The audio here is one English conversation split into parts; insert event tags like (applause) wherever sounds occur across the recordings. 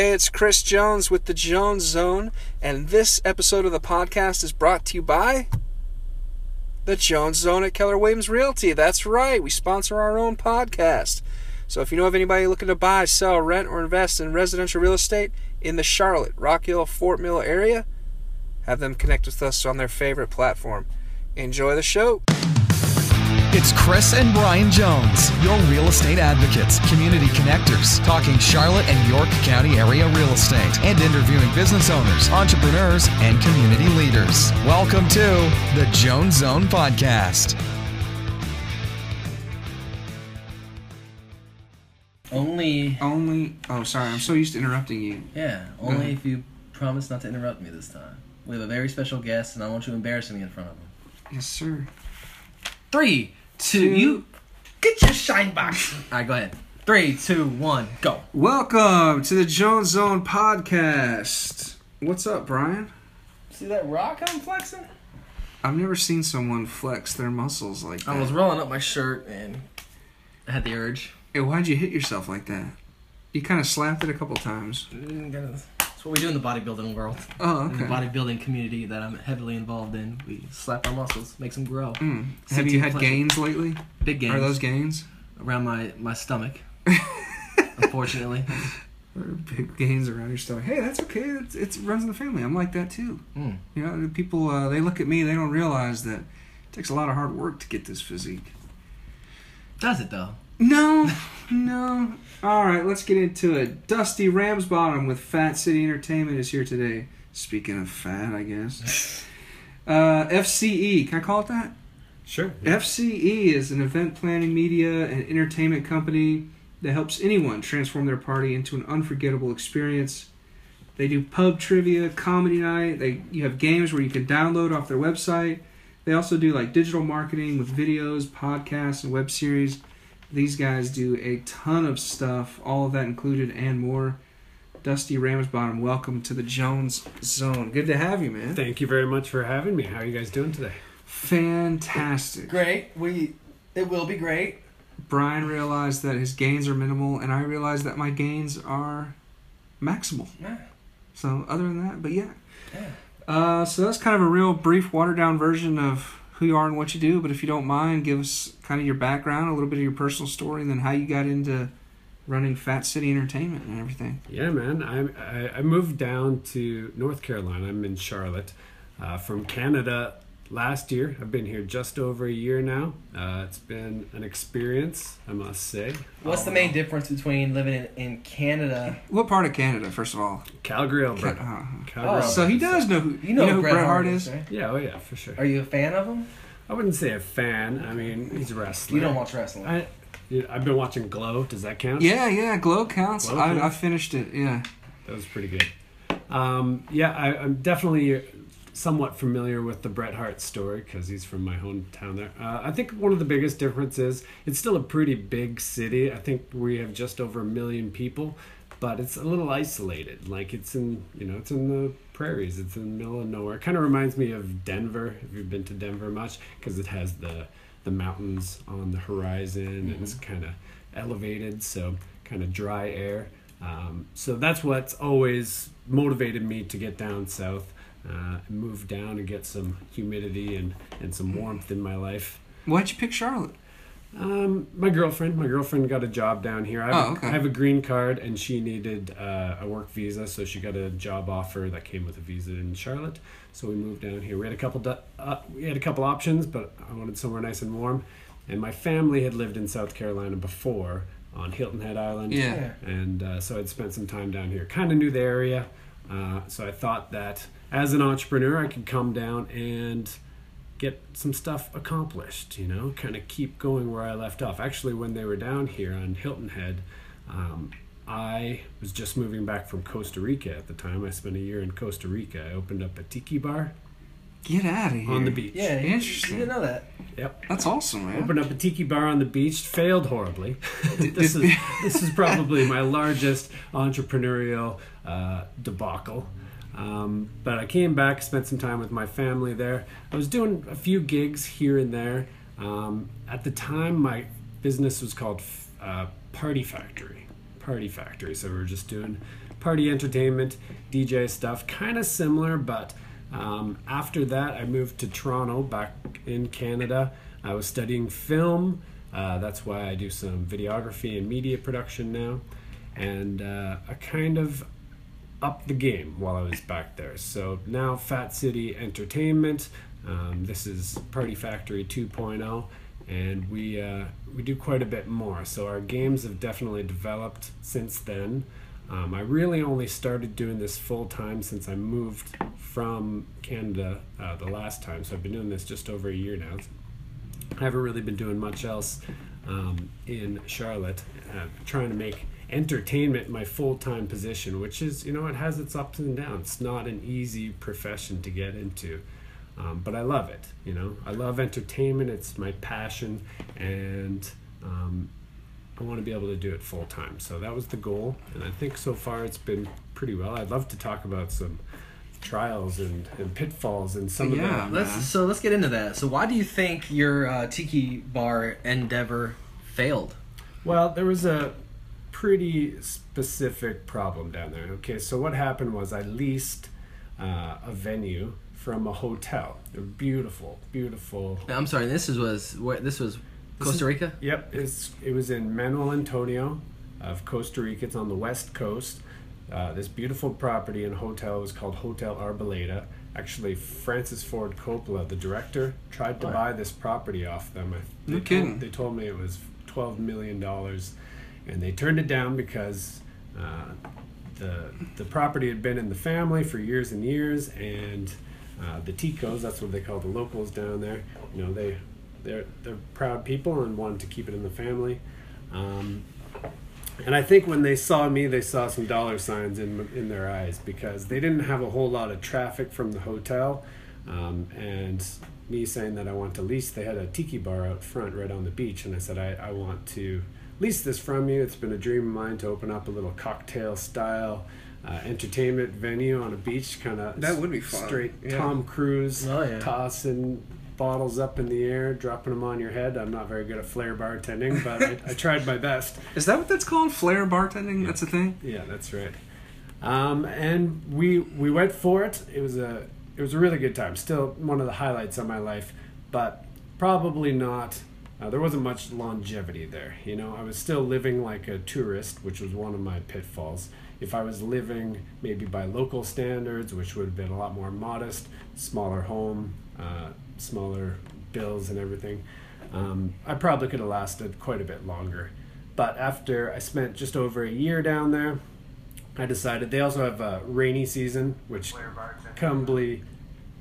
Hey, it's Chris Jones with the Jones Zone, and this episode of the podcast is brought to you by the Jones Zone at Keller Williams Realty. That's right, we sponsor our own podcast. So if you know of anybody looking to buy, sell, rent, or invest in residential real estate in the Charlotte, Rock Hill, Fort Mill area, have them connect with us on their favorite platform. Enjoy the show. It's Chris and Brian Jones, your real estate advocates, community connectors, talking Charlotte and York County area real estate, and interviewing business owners, entrepreneurs, and community leaders. Welcome to the Jones Zone Podcast. Only, Only, oh, sorry, I'm so used to interrupting you. yeah, only if you promise not to interrupt me this time. We have a very special guest, and I want you to embarrass me in front of him. Yes, sir. Three, two, you get your shine box. All right, go ahead. Three, two, one, go. Welcome to the Jones Zone podcast. What's up, Brian? See that rock I'm flexing? I've never seen someone flex their muscles like that. I was rolling up my shirt, and I had the urge. Hey, why'd you hit yourself like that? You kind of slapped it a couple times. Mm, gotta- That's what we do in the bodybuilding world. Oh, In the bodybuilding community that I'm heavily involved in, we slap our muscles, makes them grow. Mm. Have you had pleasant. gains lately? Big gains Are those gains? around my, my stomach, (laughs) unfortunately. Or big gains around your stomach? Hey, that's okay. It's, it's it runs in the family. I'm like that too. Mm. You know, people uh, they look at me, they don't realize that it takes a lot of hard work to get this physique. Does it, though? No, (laughs) no. All right, let's get into it. Dusty Ramsbottom with Fat City Entertainment is here today. Speaking of fat, I guess. (laughs) Uh, FCE, can I call it that? Sure. FCE is an event planning, media, and entertainment company that helps anyone transform their party into an unforgettable experience. They do pub trivia, comedy night. They you have games where you can download off their website. They also do like digital marketing with videos, podcasts, and web series. These guys do a ton of stuff, all of that included and more. Dusty Ramsbottom, welcome to the Jones Zone. Good to have you, man. Thank you very much for having me. How are you guys doing today? Fantastic. Great. We. It will be great. Brian realized that his gains are minimal, and I realized that my gains are maximal. Yeah. So, other than that, but yeah. Yeah. Uh, so that's kind of a real brief, watered down version of who you are and what you do. But if you don't mind, give us kind of your background, a little bit of your personal story, and then how you got into running Fat City Entertainment and everything. Yeah, man. I I, I moved down to North Carolina. I'm in Charlotte uh, from Canada last year. I've been here just over a year now. Uh, it's been an experience, I must say. What's the main difference between living in, in Canada? What part of Canada, first of all? Calgary, Alberta. Uh, Calgary, Oh. so he does know who You know, who Bret, Hart is. right? Yeah, oh yeah, for sure. Are you a fan of him? I wouldn't say a fan. I mean, he's a wrestler. You don't watch wrestling. I, I've been watching Glow. Does that count? Yeah, yeah, Glow counts. Glow I, I finished it. Yeah. That was pretty good. Um, yeah, I, I'm definitely somewhat familiar with the Bret Hart story because he's from my hometown there. Uh, I think one of the biggest differences, it's still a pretty big city. I think we have just over a million people, but it's a little isolated. Like it's in, you know, it's in the prairies. It's in the middle of nowhere. Kind of reminds me of Denver. If you've been to Denver much, because it has the the mountains on the horizon and it's kind of elevated, so kind of dry air. Um, so that's what's always motivated me to get down south, uh, move down and get some humidity and, and some warmth in my life. Why'd you pick Charlotte? Um, my girlfriend, my girlfriend got a job down here. I have, Oh, okay. I have a green card, and she needed uh, a work visa, so she got a job offer that came with a visa in Charlotte. So we moved down here. We had a couple, du- uh, we had a couple options, but I wanted somewhere nice and warm. And my family had lived in South Carolina before on Hilton Head Island. Yeah. And uh, so I'd spent some time down here. Kind of knew the area, uh, so I thought that as an entrepreneur, I could come down and get some stuff accomplished, you know, kind of keep going where I left off. Actually, when they were down here on Hilton Head, um, I was just moving back from Costa Rica at the time. I spent a year in Costa Rica. I opened up a tiki bar Get out of here. on the beach. yeah, you, you Interesting. didn't know that. Yep. That's awesome, man. Opened up a tiki bar on the beach. Failed horribly. (laughs) (laughs) this is this is probably my largest entrepreneurial uh, debacle. Um, but I came back, spent some time with my family there. I was doing a few gigs here and there. Um, at the time, my business was called uh, Party Factory. Party Factory. So we were just doing party entertainment, DJ stuff, kind of similar, but um, after that, I moved to Toronto, back in Canada. I was studying film. Uh, that's why I do some videography and media production now. And uh, I kind of upped the game while I was back there. So now Fat City Entertainment. Um, this is Party Factory 2.0, and we uh, we do quite a bit more. So our games have definitely developed since then. Um, I really only started doing this full time since I moved from Canada uh, the last time. So I've been doing this just over a year now. I haven't really been doing much else um, in Charlotte, uh, trying to make entertainment my full time position, which is, you know, it has its ups and downs. It's not an easy profession to get into. Um, but I love it, you know. I love entertainment. It's my passion, and um, I want to be able to do it full time. So that was the goal, and I think so far it's been pretty well. I'd love to talk about some trials and, and pitfalls and some Yeah. of the Let's so let's get into that. So why do you think your uh, tiki bar endeavor failed? Well, there was a pretty specific problem down there. Okay, so what happened was I leased uh, a venue from a hotel. They're beautiful, beautiful. I'm sorry. This is was what this was Costa Rica. Yep, it's, it was in Manuel Antonio of Costa Rica. It's on the west coast. Uh, this beautiful property and hotel was called Hotel Arboleda. Actually, Francis Ford Coppola, the director, tried to buy this property off them. They No told- kidding. they told me it was twelve million dollars, and they turned it down because uh, the the property had been in the family for years and years, and uh, the Ticos, that's what they call the locals down there. You know, they they're they're proud people and wanted to keep it in the family. Um, and I think when they saw me, they saw some dollar signs in in their eyes because they didn't have a whole lot of traffic from the hotel, um, and me saying that I want to lease, they had a tiki bar out front right on the beach, and I said I, I want to lease this from you. It's been a dream of mine to open up a little cocktail style uh, entertainment venue on a beach, kind of That would be fun. Straight Yeah. Tom Cruise Oh, yeah. tossing bottles up in the air, dropping them on your head. I'm not very good at flare bartending, but I, I tried my best. (laughs) Is that what that's called? Flare bartending? That's a thing? Yeah, that's right. Um, and we we went for it. It was a it was a really good time. Still one of the highlights of my life, but probably not. Uh, there wasn't much longevity there. You know, I was still living like a tourist, which was one of my pitfalls. If I was living maybe by local standards, which would have been a lot more modest, smaller home, uh, smaller bills and everything, um, I probably could have lasted quite a bit longer. But after I spent just over a year down there, I decided they also have a rainy season, which cumbly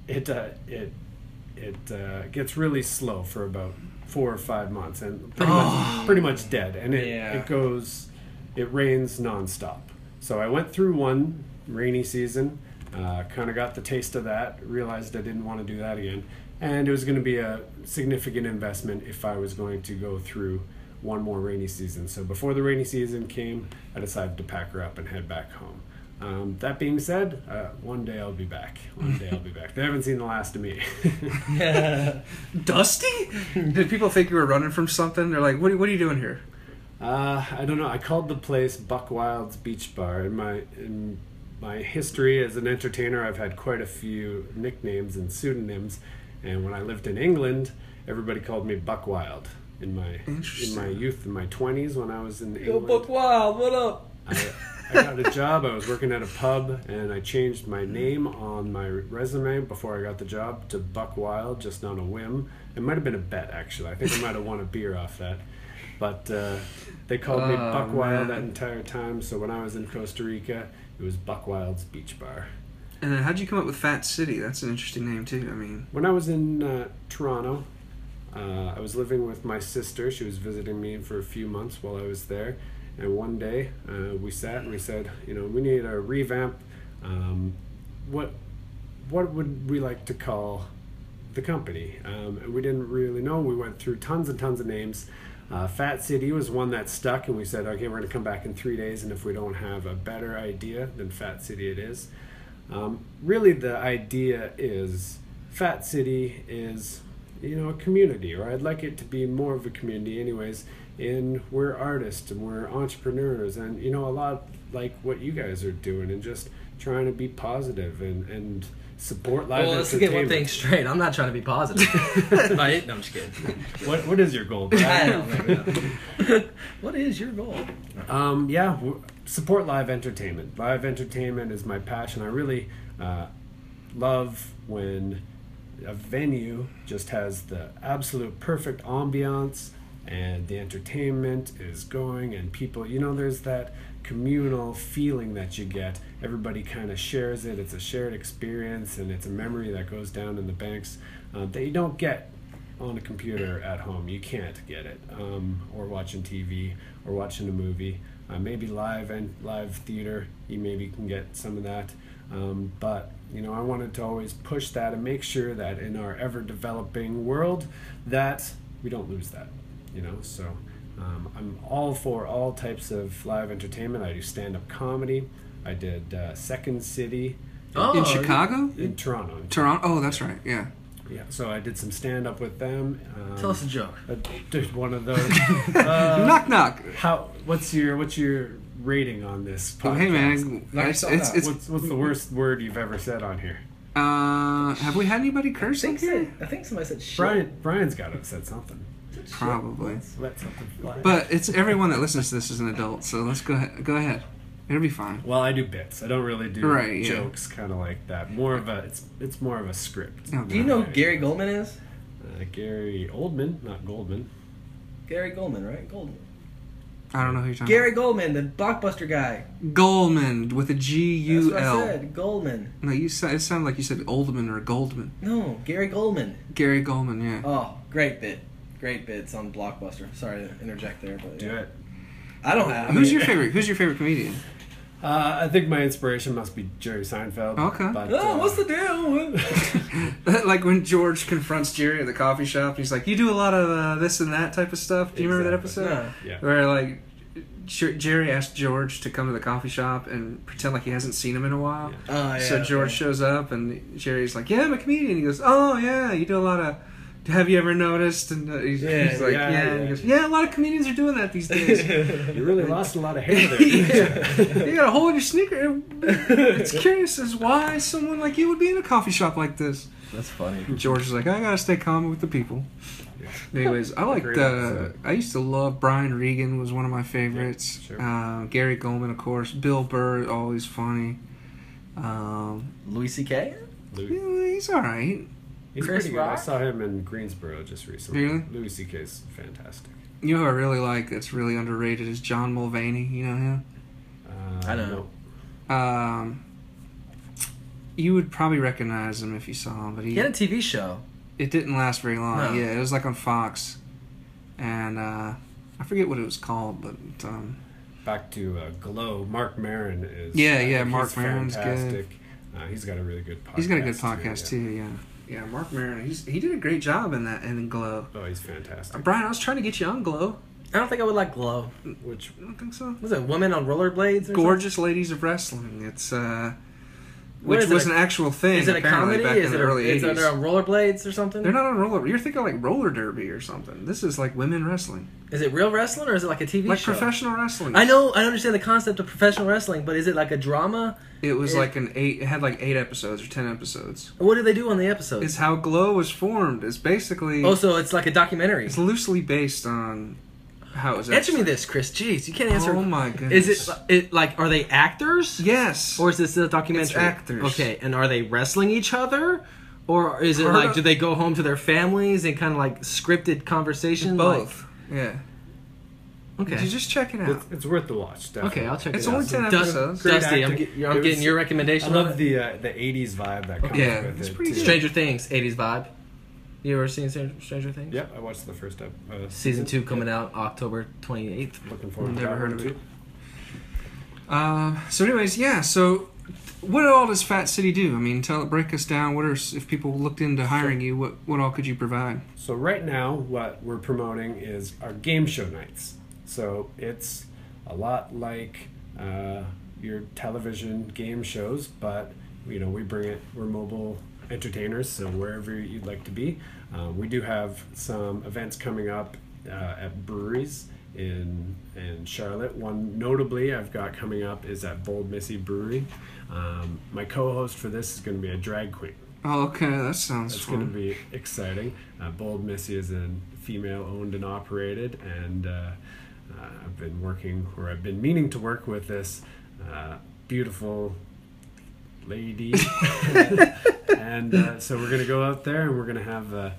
it uh, it it uh, gets really slow for about four or five months and pretty much pretty much dead, and it Yeah. it goes it rains nonstop. So I went through one rainy season, uh, kind of got the taste of that, realized I didn't want to do that again, and it was going to be a significant investment if I was going to go through one more rainy season. So before the rainy season came, I decided to pack her up and head back home. Um, that being said, uh, one day I'll be back. One day I'll be back. They haven't seen the last of me. yeah. (laughs) Dusty? (laughs) Did people think you were running from something? They're like, what are, what are you doing here? Uh, I don't know. I called the place Buck Wild's Beach Bar. In my in my history as an entertainer, I've had quite a few nicknames and pseudonyms. And when I lived in England, everybody called me Buck Wild. In my in my youth, in my twenties, when I was in England, Wild, what up? I, I got a job. I was working at a pub, and I changed my name on my resume before I got the job to Buck Wild, just on a whim. It might have been a bet, actually. I think I might have won a beer off that. But uh, they called me Oh, Buck Wild that entire time. So when I was in Costa Rica, it was Buck Wild's Beach Bar. And then how'd you come up with Fat City? That's an interesting name, too. I mean, When I was in uh, Toronto, uh, I was living with my sister. She was visiting me for a few months while I was there. And one day uh, we sat and we said, you know, we need a revamp. Um, what what would we like to call the company? Um, and we didn't really know. We went through tons and tons of names. Uh, Fat City was one that stuck, and we said, okay, we're going to come back in three days, and if we don't have a better idea, then Fat City it is. Um, really, the idea is Fat City is you know a community, or I'd like it to be more of a community, anyways. In we're artists and we're entrepreneurs, and you know a lot like what you guys are doing, and just trying to be positive and and support live Well, let's get one thing straight. I'm not trying to be positive. (laughs) Right? no, I'm just kidding. What what is your goal? (laughs) I don't know. (laughs) what is your goal? Um, yeah, w- support live entertainment. Live entertainment is my passion. I really uh, love when a venue just has the absolute perfect ambiance and the entertainment is going and people, you know, there's that communal feeling that you get. Everybody kind of shares it. It's a shared experience and it's a memory that goes down in the banks uh, that you don't get on a computer at home. You can't get it, um, or watching TV, or watching a movie. Uh, maybe live and live theater. You maybe can get some of that. Um, but you know, I wanted to always push that and make sure that in our ever developing world, that we don't lose that. You know, so um, I'm all for all types of live entertainment. I do stand up comedy. I did uh, Second City Oh, in Chicago, in Toronto. in Toronto. Oh, that's right. Yeah. yeah, so I did some stand up with them. Um, Tell us a joke. I did one of those. (laughs) Uh, knock knock. how? What's your What's your rating on this? Oh, hey man, Knock it's, it's, it's, What's What's the worst word you've ever said on here? uh, have we had anybody curse I think, here? I think somebody said shit. Brian Brian's got to have said something. Probably. Let something fly. But it's everyone that listens to this is an adult, so let's go ahead. Go ahead. It'll be fine. well, I do bits. I don't really do Right, yeah. jokes, kind of like that. More of a it's it's more of a script. Oh, Do you know who Gary Gulman is? Uh, Gary Oldman, not Goldman. Gary Goldman, right? Goldman. I don't know who you're talking about. Gary Gulman, the blockbuster guy. Goldman with a G That's U what I L. said. Goldman. No, you said it sounded like you said Oldman or Goldman. No, Gary Goldman. Gary Goldman, yeah. Oh, great bit. Great bits on Blockbuster. Sorry to interject there, but Do it. I don't have. I Who's mean- your favorite? Who's your favorite comedian? Uh, I think my inspiration must be Jerry Seinfeld. Okay. But, Oh, uh, what's the deal? (laughs) like when George confronts Jerry at the coffee shop, he's like, "You do a lot of uh, this and that type of stuff." Do you remember that episode? no. Yeah. Where like Jerry asked George to come to the coffee shop and pretend like he hasn't seen him in a while. Oh, yeah. so George shows up and Jerry's like, "Yeah, I'm a comedian." He goes, "Oh yeah, you do a lot of." Have you ever noticed? And uh, he's, Yeah, he's like, yeah, "Yeah." yeah. Goes, "Yeah, a lot of comedians are doing that these (laughs) days." You really lost a lot of (laughs) hair there. didn't you? you got a hole in your sneaker. It's curious as why someone like you would be in a coffee shop like this. That's funny. George is like, I gotta stay calm with the people. Anyways, I liked. Great Uh. I used to love Brian Regan was one of my favorites. Yeah, sure. uh, Gary Gulman, of course. Bill Burr, always funny. Um, Louis C.K. Louis, yeah, he's all right. He's Chris pretty good. I saw him in Greensboro just recently. Really? Louis C.K.'s fantastic. You know who I really like that's really underrated is John Mulaney. You know him? Uh, I know. no. Um, you would probably recognize him if you saw him, but he, He had a TV show. it didn't last very long. No. Yeah, it was like on Fox, and uh, I forget what it was called, but um, Back to uh, Glow. Marc Maron is. Yeah, yeah, he's Marc Maron's good. fantastic. Uh, he's got a really good podcast. he's got a good podcast yeah. too. Yeah, yeah. Marc Maron, he's he did a great job in that in Glow. Oh, he's fantastic. Uh, Brian, I was trying to get you on Glow. I don't think I would like Glow. Which I don't think so. Was it Women on Rollerblades? Or Gorgeous Ladies of Wrestling. It's uh, What which was a- an actual thing. Is it a apparently, comedy? Back Is in it the a, early is it eighties. on rollerblades or something? They're not on roller. You're thinking like roller derby or something. This is like women wrestling, Is it real wrestling or is it like a TV like show? professional wrestling. I know, I understand the concept of professional wrestling, but is it like a drama? It was It- like an eight. It had like eight episodes or ten episodes. What do they do on the episodes? It's how Glow was formed. It's basically. oh, so it's like a documentary. It's loosely based on how it. Answer me this, Chris. Jeez, you can't answer. Oh my goodness. Is it, it like are they actors? Yes. Or is this a documentary? It's actors. Okay, and are they wrestling each other? Or is it Part like of- do they go home to their families and kind of like scripted conversation? both? yeah. Like, okay. You just check it out. it's, it's worth the watch. Definitely. Okay, I'll check It's it out. It's only 10 Dust- episodes. Great Dusty, I'm, get, I'm was- getting your recommendation. I recommendation. love the uh, the '80s vibe that comes Yeah, with it's it. pretty too. good. Stranger Things, 80s vibe. You ever seen Stranger Things? Yep, I watched the first ep- uh, Season two coming out October 28th. Looking forward to it. Never heard of it. Uh, so, anyways, yeah. So, what all does Fat City do? I mean, tell break us down. What are if people looked into hiring you? What what all could you provide? So right now, what we're promoting is our game show nights. So it's a lot like uh, your television game shows, but you know we bring it. We're mobile entertainers. So wherever you'd like to be, um, we do have some events coming up uh, at breweries in in Charlotte. One notably I've got coming up is at Bold Missy Brewery. Um, my co-host for this is going to be a drag queen. Oh, okay, that sounds It's going to be exciting. Uh, Bold Missy is a female owned and operated, and uh, uh, I've been working, or I've been meaning to work with this uh, beautiful lady. (laughs) and uh, so we're going to go out there and we're going to have a,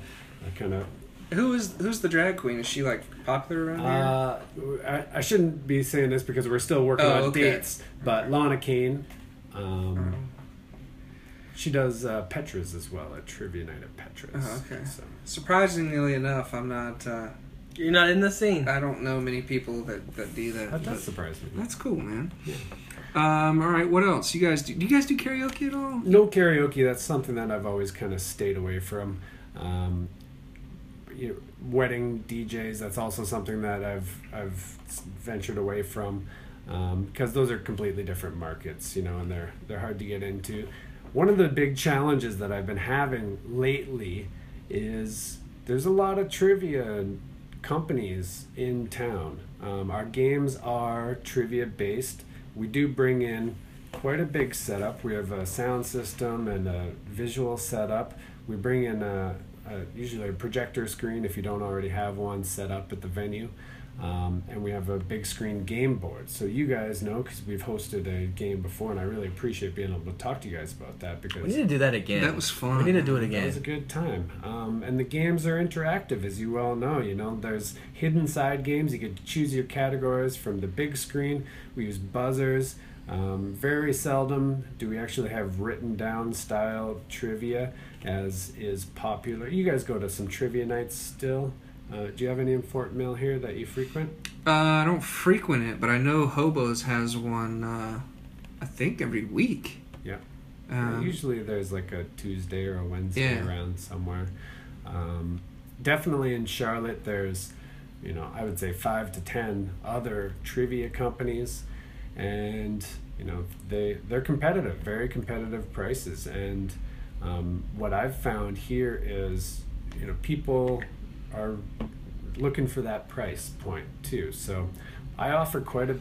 a kind of. Who is who's the drag queen? Is she like popular around here? Uh, I, I shouldn't be saying this because we're still working Oh, on okay. dates, but Lana Kane. Um, she does uh, Petra's as well at Trivia Night at Petra's. Oh, okay. So. Surprisingly enough, I'm not. Uh, You're not in the scene. I don't know many people that, that do that. That but does surprise me. that's cool, man. Um, all right, what else? You guys do? Do you guys do karaoke at all? No karaoke. That's something that I've always kind of stayed away from. Um, you know, wedding DJs. That's also something that I've I've ventured away from because those are completely different markets. You know, and they're they're hard to get into. One of the big challenges that I've been having lately is there's a lot of trivia companies in town. Um, our games are trivia based. We do bring in quite a big setup. We have a sound system and a visual setup. We bring in a, a usually a projector screen if you don't already have one set up at the venue. Um, and we have a big screen game board. So you guys know because we've hosted a game before, and I really appreciate being able to talk to you guys about that because We need to do that again. That was fun. We need to do it again. it was a good time. Um, and the games are interactive, as you well know. You know, there's hidden side games. You could choose your categories from the big screen. We use buzzers. Um, very seldom do we actually have written down style trivia, as is popular. You guys go to some trivia nights still. Uh, do you have any in Fort Mill here that you frequent? Uh, I don't frequent it, but I know Hobos has one. Uh, I think every week. Yeah. Um, Usually there's like a Tuesday or a Wednesday Yeah. around somewhere. Um, definitely in Charlotte, there's, you know, I would say five to ten other trivia companies, and you know they they're competitive, very competitive prices. And um, what I've found here is, you know, people are looking for that price point too. So I offer quite a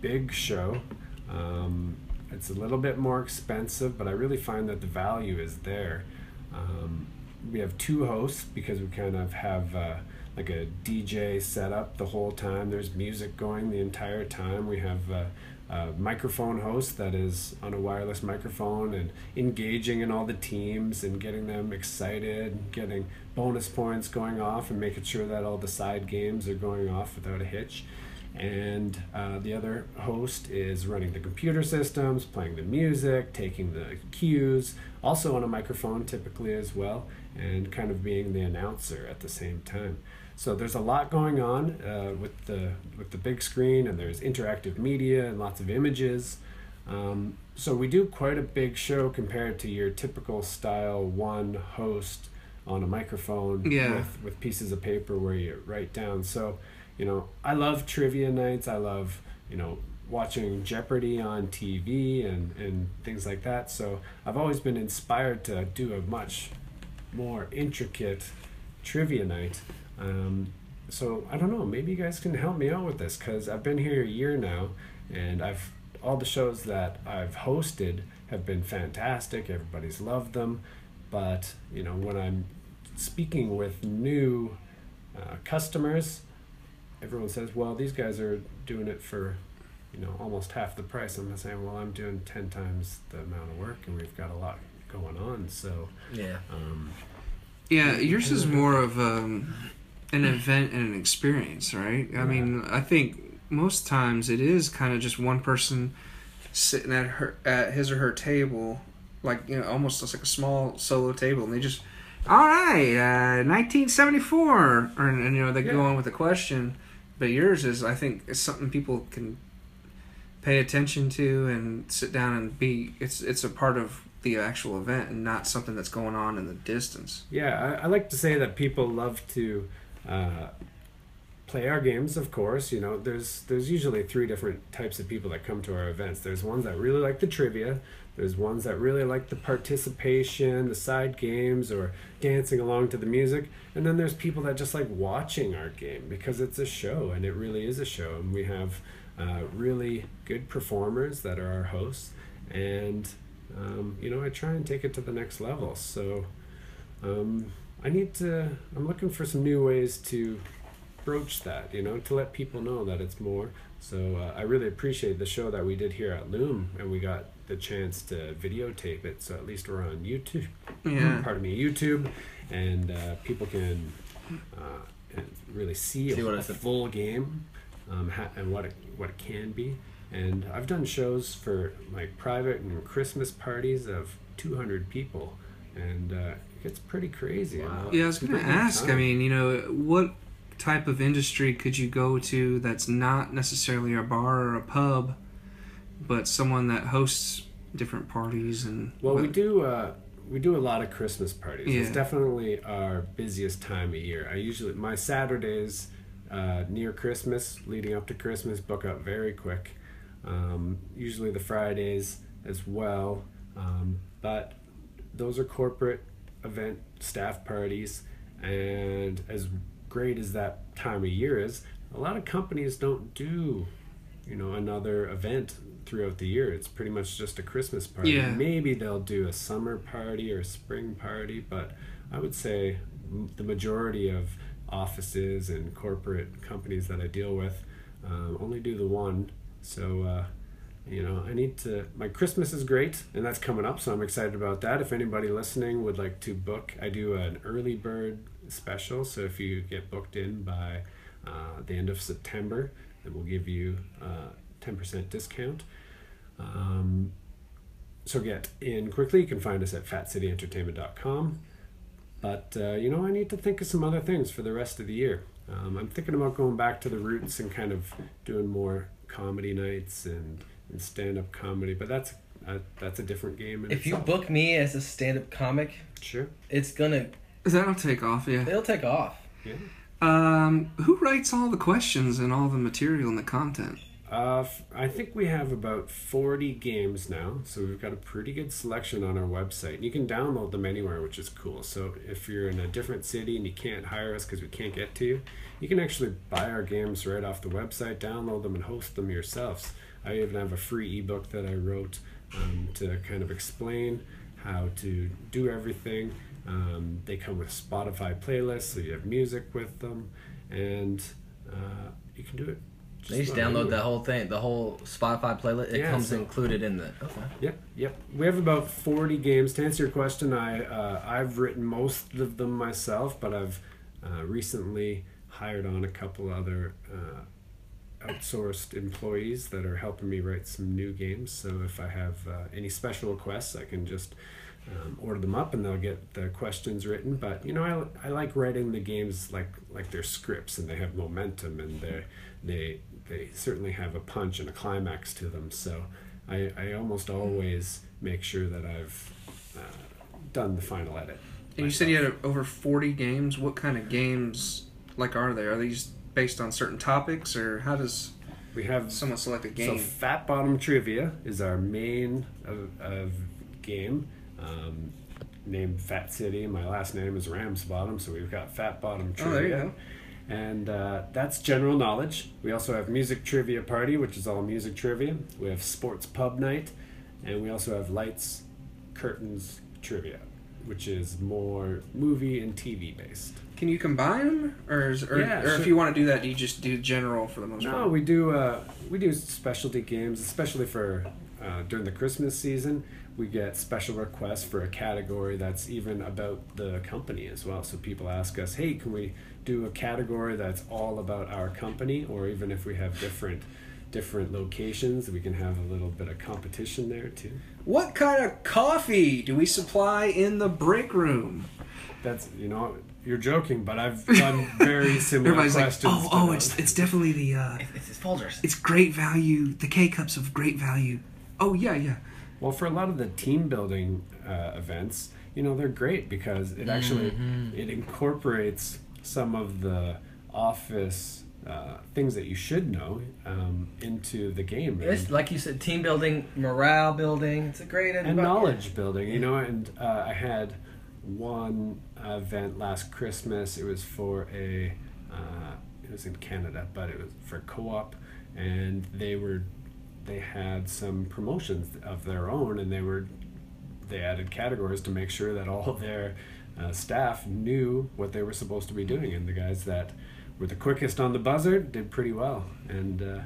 big show. Um, it's a little bit more expensive, but I really find that the value is there. Um, we have two hosts because we kind of have uh, like a DJ set up the whole time. There's music going the entire time. We have a, a microphone host that is on a wireless microphone and engaging in all the teams and getting them excited, getting bonus points going off, and making sure that all the side games are going off without a hitch and uh, the other host is running the computer systems, playing the music, taking the cues, also on a microphone typically as well, and kind of being the announcer at the same time. So there's a lot going on uh, with the with the big screen, and there's interactive media and lots of images. Um, so we do quite a big show compared to your typical style one host on a microphone Yeah. with, with pieces of paper where you write down. So you know, I love trivia nights. I love, you know, watching Jeopardy on TV and, and things like that. So I've always been inspired to do a much more intricate trivia night. Um, so I don't know, maybe you guys can help me out with this because I've been here a year now and I've all the shows that I've hosted have been fantastic. Everybody's loved them. But, you know, when I'm speaking with new uh, customers, everyone says, well, these guys are doing it for, you know, almost half the price. I'm saying, well, I'm doing 10 times the amount of work and we've got a lot going on. So, Yeah. um, Yeah, yours is more of um, an event and an experience, right? I mean, I think most times it is kind of just one person sitting at her at his or her table, like you know, almost just like a small solo table, and they just, all right, uh, 1974, or and you know they go on with the question, but yours is, I think, is something people can pay attention to and sit down and be. It's it's a part of the actual event and not something that's going on in the distance. yeah, I, I like to say that people love to uh, play our games, of course. You know, there's there's usually three different types of people that come to our events. There's ones that really like the trivia. There's ones that really like the participation, the side games, or dancing along to the music. And then there's people that just like watching our game because it's a show, and it really is a show. And we have uh, really good performers that are our hosts, and um, you know, I try and take it to the next level. So. Um, I need to. I'm looking for some new ways to broach that. You know, to let people know that it's more. So uh, I really appreciate the show that we did here at Loom, and we got the chance to videotape it. So at least we're on YouTube. Yeah. Pardon me, YouTube, and uh, people can uh, really see, See a, what a full game um, ha- and what it what it can be. And I've done shows for like private and Christmas parties of 200 people, and uh, gets pretty crazy. Wow. Yeah, I was gonna have ask. I mean, you know, what type of industry could you go to that's not necessarily a bar or a pub, but someone that hosts different parties and Well, we do. Uh, we do a lot of Christmas parties. It's definitely our busiest time of year. I usually my Saturdays uh, near Christmas, leading up to Christmas, book up very quick. Um, usually the Fridays as well, um, but those are corporate event staff parties, and as great as that time of year is, a lot of companies don't do, you know, another event throughout the year. It's pretty much just a Christmas party. Yeah. Maybe they'll do a summer party or a spring party, but I would say the majority of offices and corporate companies that I deal with um, only do the one. So, uh, you know, I need to. My Christmas is great, and that's coming up, so I'm excited about that. If anybody listening would like to book, I do an early bird special. So if you get booked in by uh, the end of September, then we'll give you a 10% discount. Um, so get in quickly. You can find us at fatcityentertainment.com. But uh, you know, I need to think of some other things for the rest of the year. Um, I'm thinking about going back to the roots and kind of doing more comedy nights and, and stand-up comedy. But that's uh, that's a different game. in If you book me as a stand-up comic, sure, it's gonna that'll take off. Yeah. it'll take off. yeah. Um, who writes all the questions and all the material and the content? Uh, f- I think we have about 40 games now, so we've got a pretty good selection on our website. You can download them anywhere, which is cool. So if you're in a different city and you can't hire us because we can't get to you, you can actually buy our games right off the website, download them, and host them yourselves. I even have a free ebook that I wrote um, to kind of explain how to do everything. Um, they come with Spotify playlists, so you have music with them, and uh, you can do it. They just download the whole thing, the whole Spotify playlist. It Yeah, comes so- included in the. Okay. Yep, yep. We have about forty games. To answer your question, I uh, I've written most of them myself, but I've uh, recently hired on a couple other uh, outsourced employees that are helping me write some new games. So if I have uh, any special requests, I can just um, order them up, and they'll get the questions written. But you know, I, I like writing the games like like they're scripts, and they have momentum, and they they they certainly have a punch and a climax to them. So. I, I almost always make sure that I've uh, done the final edit. And you said you had over 40 games. What kind of games, like, are they? Are these based on certain topics, or how does We have someone select a game? so? Fat Bottom Trivia is our main of, of game. Um, named Fat City. My last name is Ramsbottom, so we've got Fat Bottom Oh, Trivia. go. And uh, that's general knowledge. We also have Music Trivia Party, which is all music trivia. We have Sports Pub Night, and we also have Lights, Curtains Trivia, which is more movie and TV based. Can you combine them, or, is, or, Yeah, or if you want to do that, do you just do general for the most No, part? No, we do. Uh, we do specialty games, especially for uh, during the Christmas season. We get special requests for a category that's even about the company as well. So people ask us, "Hey, can we do a category that's all about our company?" Or even if we have different different locations, we can have a little bit of competition there too. What kind of coffee do we supply in the break room? That's you know. You're joking, but I've done very (laughs) similar Everybody's like, oh, oh, those. it's it's definitely the uh, It's, it's Folgers. it's great value. The K cups of great value. Oh yeah, yeah. Well, for a lot of the team building uh, events, you know, they're great because it actually Mm-hmm. it incorporates some of the office uh, things that you should know um, into the game. It's And- like you said, team building, morale building. It's a great and knowledge building you know and uh, i had one event last christmas it was for a uh, it was in canada but it was for co-op and they were they had some promotions of their own and they were they added categories to make sure that all their uh, staff knew what they were supposed to be doing and the guys that were the quickest on the buzzer did pretty well and uh,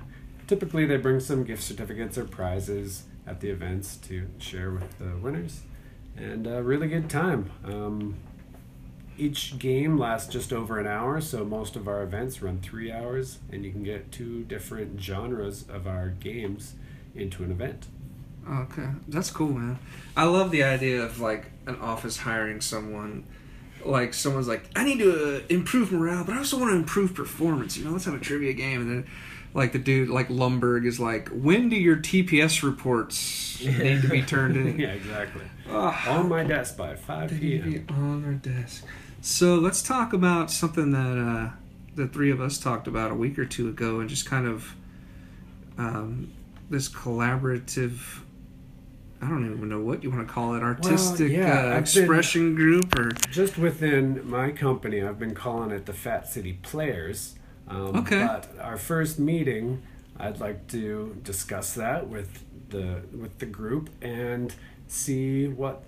typically they bring some gift certificates or prizes at the events to share with the winners and a really good time um, each game lasts just over an hour so most of our events run three hours and you can get two different genres of our games into an event Okay, that's cool, man. I love the idea of like an office hiring someone. Like someone's like, I need to uh, improve morale, but I also want to improve performance. You know, let's have a trivia game, and then like the dude like Lumbergh is like, when do your TPS reports (laughs) need to be turned in? yeah exactly Ah. on my desk by 5 They need to p.m on our desk. So let's talk about something that uh, the three of us talked about a week or two ago, and just kind of um, this collaborative. I don't even know what you want to call it, artistic yeah, uh, I've been- expression group, or just within my company, I've been calling it the Fat City Players. Um, Okay. But our first meeting, I'd like to discuss that with the with the group and see what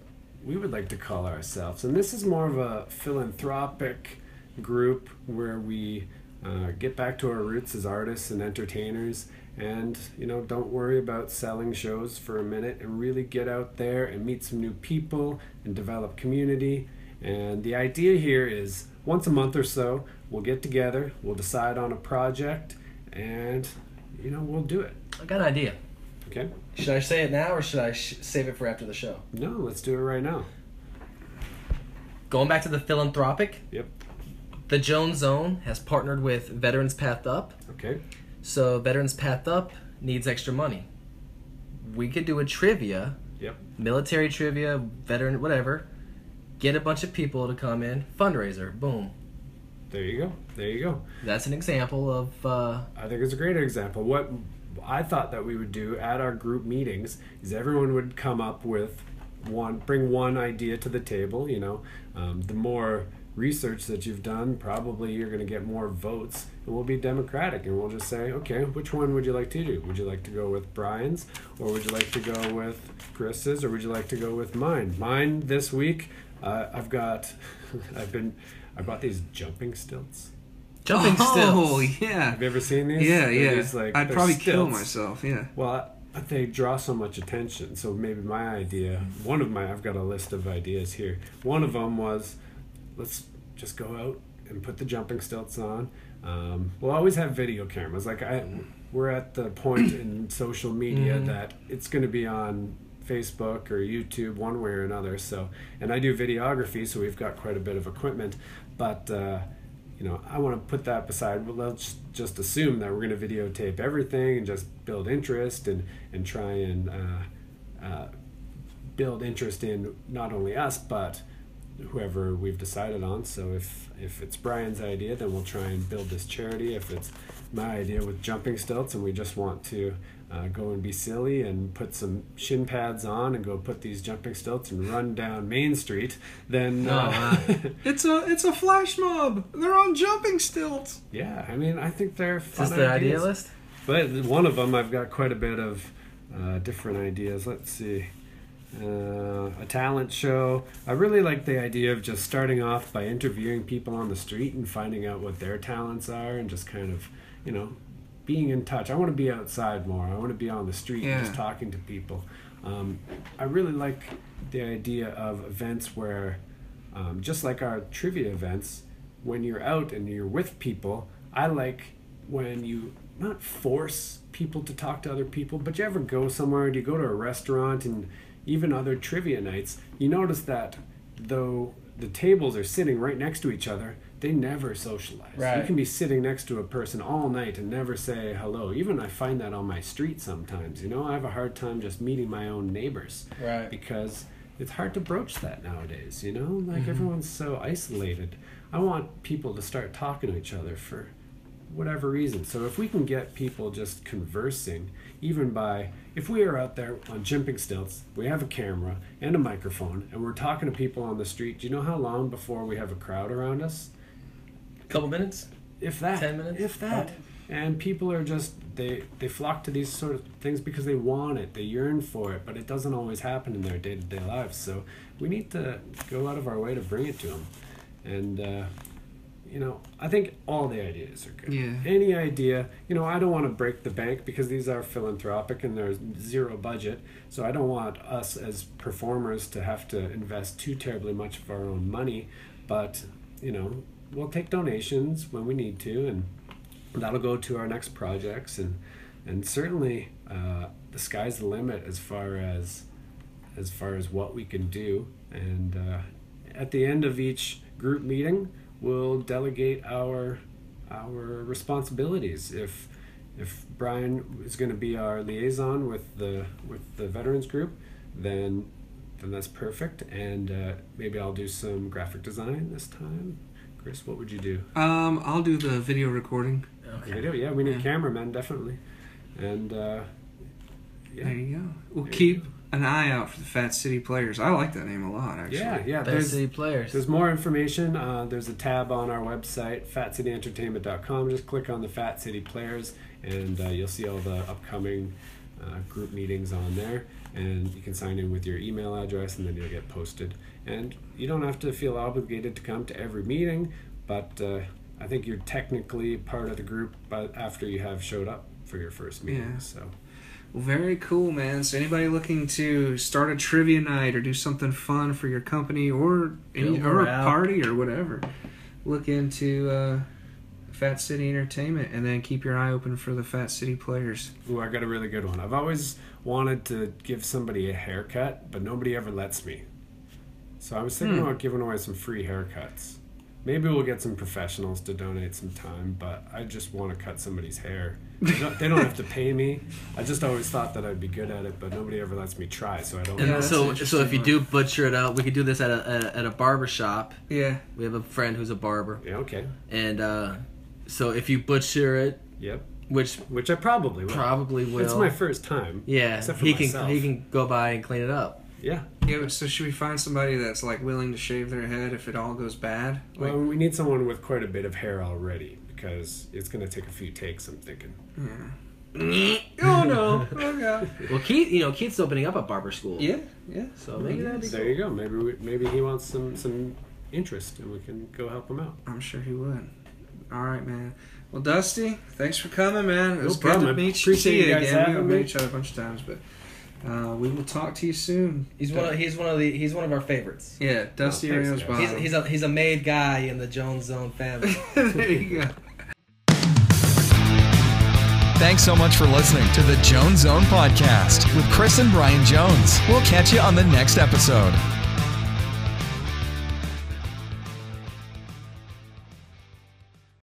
we would like to call ourselves. And this is more of a philanthropic group where we uh, get back to our roots as artists and entertainers and you know don't worry about selling shows for a minute and really get out there and meet some new people and develop community and the idea here is once a month or so we'll get together we'll decide on a project and you know we'll do it I got an idea. okay Should I say it now or should I sh- save it for after the show? no let's do it right now Going back to the philanthropic, yep the Jones Zone has partnered with Veterans Path Up. okay So Veterans Path Up needs extra money. We could do a trivia, yep military trivia, veteran, whatever. Get a bunch of people to come in, fundraiser, boom. there you go there you go That's an example of uh, I think it's a great example. What I thought that we would do at our group meetings is everyone would come up with one, bring one idea to the table. You know, um, the more research that you've done, probably you're going to get more votes, and we'll be democratic, and we'll just say, okay, which one would you like to do? Would you like to go with Brian's, or would you like to go with Chris's, or would you like to go with mine? Mine this week, uh, I've got, (laughs) I've been, I bought these jumping stilts. jumping stilts. oh yeah, Have you ever seen these? yeah, They're yeah. these, like, I'd they're probably kill myself. Yeah. Well, I- they draw so much attention. So maybe my idea, one of my, I've got a list of ideas here. One of them was, let's just go out and put the jumping stilts on. Um, we'll always have video cameras. Like I, we're at the point in (clears throat) social media that it's going to be on Facebook or YouTube one way or another. So, and I do videography, so we've got quite a bit of equipment. But uh, you know, I want to put that beside. Well, let's just assume that we're going to videotape everything and just build interest and and try and uh, uh, build interest in not only us but whoever we've decided on. So if if it's Brian's idea, then we'll try and build this charity. If it's my idea with jumping stilts, and we just want to uh, go and be silly and put some shin pads on and go put these jumping stilts and run down Main Street, then uh, (laughs) It's a it's a flash mob. They're on jumping stilts. yeah, I mean, I think they're Is fun this the idea ideas. list? But one of them, I've got quite a bit of uh, different ideas. Let's see. Uh, a talent show. I really like the idea of just starting off by interviewing people on the street and finding out what their talents are and just kind of, you know, being in touch. I want to be outside more. I want to be on the street and just talking to people. Um, I really like the idea of events where, um, just like our trivia events, when you're out and you're with people, I like when you not force people to talk to other people, but you ever go somewhere and you go to a restaurant and even other trivia nights, you notice that though the tables are sitting right next to each other, they never socialize. You can be sitting next to a person all night and never say hello. Even I find that on my street sometimes. You know, I have a hard time just meeting my own neighbors Right. because it's hard to broach that nowadays. You know, like mm-hmm. everyone's so isolated. I want people to start talking to each other for whatever reason. So if we can get people just conversing, even by if we are out there on jumping stilts, we have a camera and a microphone, and we're talking to people on the street. Do you know how long before we have a crowd around us? A couple minutes. If that, 10 minutes? if that. And people are just they they flock to these sort of things because they want it, they yearn for it, but it doesn't always happen in their day to day lives. So we need to go out of our way to bring it to them, and. Uh, you know, I think all the ideas are good. Yeah. Any idea, you know, I don't want to break the bank because these are philanthropic and there's zero budget. So I don't want us as performers to have to invest too terribly much of our own money. But, you know, we'll take donations when we need to and that'll go to our next projects and and certainly uh, the sky's the limit as far as as far as what we can do and uh, at the end of each group meeting we'll delegate our our responsibilities if if Brian is going to be our liaison with the with the veterans group then then that's perfect and uh, maybe I'll do some graphic design this time Chris what would you do Um, I'll do the video recording. we do, yeah. We need Yeah. cameramen definitely, and uh, There yeah, you go. We'll There you keep an eye out for the Fat City Players. I like that name a lot, actually. yeah, yeah. Best There's city players. there's more information. Uh, there's a tab on our website, fatcityentertainment.com. Just click on the Fat City Players, and uh, you'll see all the upcoming uh, group meetings on there. And you can sign in with your email address, and then you'll get posted. And you don't have to feel obligated to come to every meeting, but uh, I think you're technically part of the group, but after you have showed up for your first meeting. Yeah. So. Well, very cool, man. So, anybody looking to start a trivia night or do something fun for your company or any, or a out. party or whatever, look into uh, Fat City Entertainment and then keep your eye open for the Fat City Players. Ooh, I got a really good one. I've always wanted to give somebody a haircut, but nobody ever lets me. So I was thinking Hmm. about giving away some free haircuts. Maybe we'll get some professionals to donate some time, but I just want to cut somebody's hair. They don't, they don't have to pay me. I just always thought that I'd be good at it, but nobody ever lets me try, so I don't. And Yeah, so, so if you do butcher it out, we could do this at a at a, at a barber shop. Yeah. We have a friend who's a barber, Yeah, okay. and uh, so if you butcher it, Yep. which Which I probably will. probably will, It's my first time. yeah, except for he myself. can he can go by and clean it up. Yeah. Yeah, so should we find somebody that's like willing to shave their head if it all goes bad? Like, Well, we need someone with quite a bit of hair already because it's going to take a few takes, I'm thinking. oh no! Oh god! Well, Keith, you know, Keith's opening up a barber school. Yeah, yeah. So maybe that'd be There cool. you go. Maybe we, maybe he wants some some interest, and we can go help him out. I'm sure he would. All right, man. Well, Dusty, thanks for coming, man. It was No good problem. to I meet appreciate you guys again. We having haven't met each other a bunch of times, but uh, we will talk to you soon. He's one of he's one of the he's one of our favorites. Yeah, Dusty Oh, thanks, Ramos guys. Bottom. He's, he's a he's a made guy in the Jones Zone family. (laughs) there you go. Thanks so much for listening to the Jones Zone Podcast with Chris and Brian Jones. We'll catch you on the next episode.